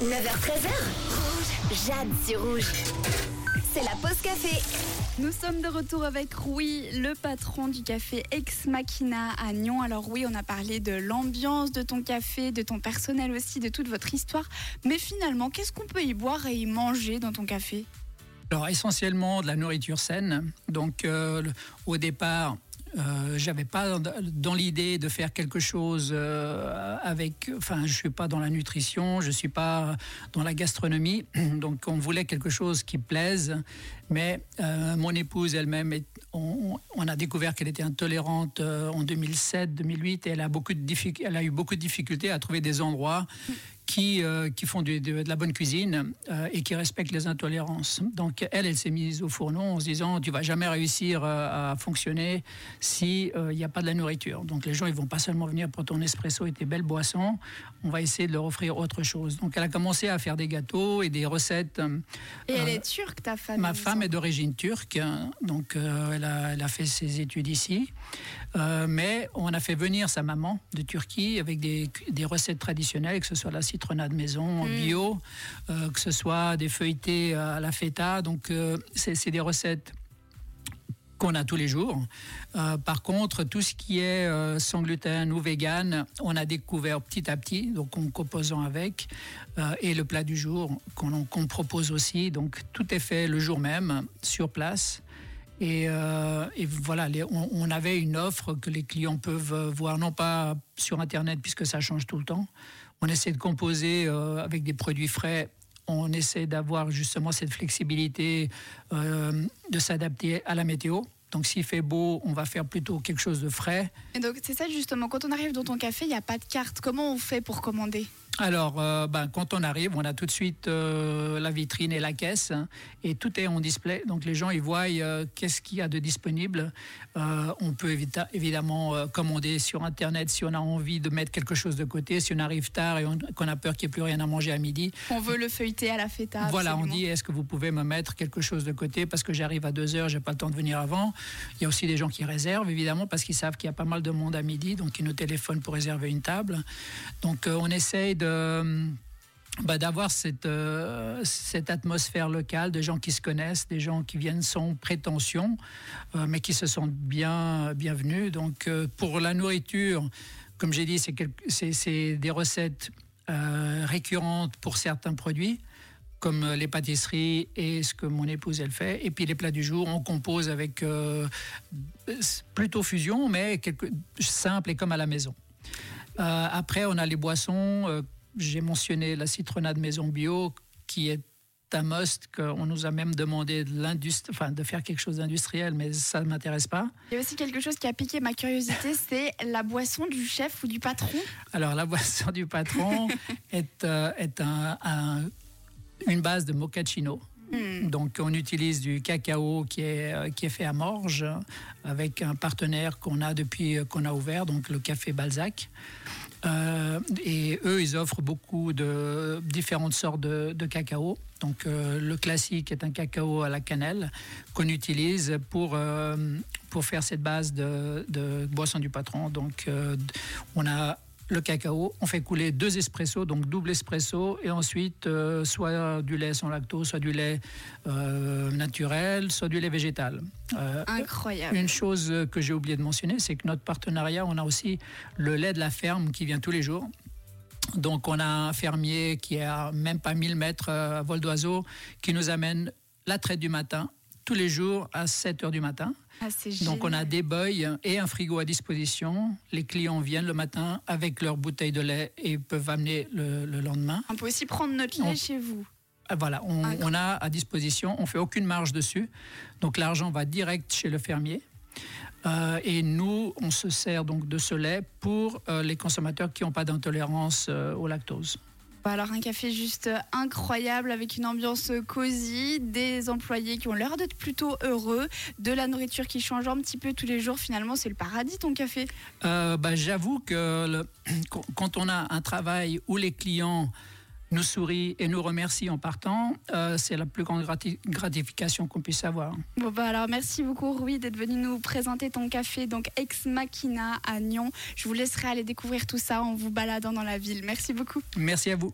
9h13h. Rouge. Jade sur rouge. C'est la pause café. Nous sommes de retour avec Rui, le patron du café Ex Machina à Nyon. Alors oui, on a parlé de l'ambiance de ton café, de ton personnel aussi, de toute votre histoire. Mais finalement, qu'est-ce qu'on peut y boire et y manger dans ton café? Alors essentiellement de la nourriture saine. Donc euh, au départ, euh, j'avais pas dans l'idée de faire quelque chose euh, avec. Enfin, je suis pas dans la nutrition, je suis pas dans la gastronomie, donc on voulait quelque chose qui plaise. Mais euh, mon épouse elle-même, on, a découvert qu'elle était intolérante en 2007-2008 et elle a elle a eu beaucoup de difficultés à trouver des endroits qui, euh, qui font du- de, de la bonne cuisine euh, et qui respectent les intolérances. Donc elle, elle s'est mise au fourneau en se disant tu vas jamais réussir euh, à fonctionner si il n'y a pas de la nourriture. Donc les gens ils vont pas seulement venir pour ton espresso et tes belles boissons, on va essayer de leur offrir autre chose. Donc elle a commencé à faire des gâteaux et des recettes. Et elle est turque, ta femme Ma femme est d'origine turque, hein, donc elle, a, elle a fait ses études ici. Mais on a fait venir sa maman de Turquie avec des, des recettes traditionnelles, que ce soit la citronnade maison bio, euh, que ce soit des feuilletés à la feta. Donc euh, c'est des recettes qu'on a tous les jours. Euh, par contre, tout ce qui est euh, sans gluten ou vegan, on a découvert petit à petit, donc en composant avec, euh, et le plat du jour qu'on qu'on propose aussi. Donc tout est fait le jour même, sur place. Et, euh, et voilà, on, avait une offre que les clients peuvent euh, voir, non pas sur Internet, puisque ça change tout le temps. On essaie de composer euh, avec des produits frais. On essaie d'avoir justement cette flexibilité de s'adapter à la météo. Donc s'il fait beau, on va faire plutôt quelque chose de frais. Et donc c'est ça justement, quand on arrive dans ton café, il n'y a pas de carte. Comment on fait pour commander? Alors, euh, ben, quand on arrive, on a tout de suite euh, la vitrine et la caisse, hein, et tout est en display. Donc les gens, ils voient euh, qu'est-ce qu'il y a de disponible. On peut évidemment commander sur Internet si on a envie de mettre quelque chose de côté, si on arrive tard et on- qu'on a peur qu'il n'y ait plus rien à manger à midi. On veut le feuilleter à la feta. Voilà, on dit est-ce que vous pouvez me mettre quelque chose de côté? Parce que j'arrive à 2 heures, j'ai pas le temps de venir avant. Il y a aussi des gens qui réservent évidemment parce qu'ils savent qu'il y a pas mal de monde à midi, donc ils nous téléphonent pour réserver une table. Donc on essaye de bah, d'avoir cette, euh, cette atmosphère locale, de gens qui se connaissent, des gens qui viennent sans prétention, euh, mais qui se sentent bien bienvenus. Donc euh, pour la nourriture, comme j'ai dit, c'est des recettes euh, récurrentes pour certains produits comme euh, les pâtisseries et ce que mon épouse elle fait. Et puis les plats du jour, on compose avec euh, plutôt fusion, mais simple et comme à la maison. Euh, après, on a les boissons. euh, J'ai mentionné la citronnade maison bio, qui est un must, qu'on nous a même demandé de, l'industrie- enfin, de faire quelque chose d'industriel, mais ça ne m'intéresse pas. Il y a aussi quelque chose qui a piqué ma curiosité, c'est la boisson du chef ou du patron. Alors, la boisson du patron est, euh, est un- un- une base de mochaccino. Donc, on utilise du cacao qui est, euh, qui est fait à Morges avec un partenaire qu'on a depuis euh, qu'on a ouvert, donc le Café Balzac. Euh, et eux, ils offrent beaucoup de différentes sortes de, cacao. Donc, le classique est un cacao à la cannelle qu'on utilise pour, pour faire cette base de, de boisson du patron. Donc, on a le cacao, on fait couler deux espressos, donc double espresso, et ensuite euh, soit du lait sans lactose, soit du lait euh, naturel, soit du lait végétal. Euh, Incroyable. une chose que j'ai oublié de mentionner, c'est que notre partenariat, on a aussi le lait de la ferme qui vient tous les jours. Donc on a un fermier qui est à même pas 1000 mètres à vol d'oiseau, qui nous amène la traite du matin, tous les jours à 7 heures du matin. Ah, Donc on a des boys et un frigo à disposition. Les clients viennent le matin avec leur bouteille de lait et peuvent amener le, le lendemain. On peut aussi prendre notre lait On- chez vous. Ah, Voilà, on, Incroyable. on a à disposition, on fait aucune marge dessus. Donc l'argent va direct chez le fermier. Euh, et nous, on se sert donc de ce lait pour euh, les consommateurs qui n'ont pas d'intolérance euh, au lactose. Bah Alors un café juste incroyable avec une ambiance cosy, des employés qui ont l'air d'être plutôt heureux, de la nourriture qui change un petit peu tous les jours. Finalement, c'est le paradis ton café. Euh, bah, J'avoue que le- quand on a un travail où les clients nous sourient et nous remercient en partant, euh, c'est la plus grande grati- gratification qu'on puisse avoir. Bon bah alors merci beaucoup Rui d'être venu nous présenter ton café donc Ex Machina à Nyon. Je vous laisserai aller découvrir tout ça en vous baladant dans la ville. Merci beaucoup. Merci à vous.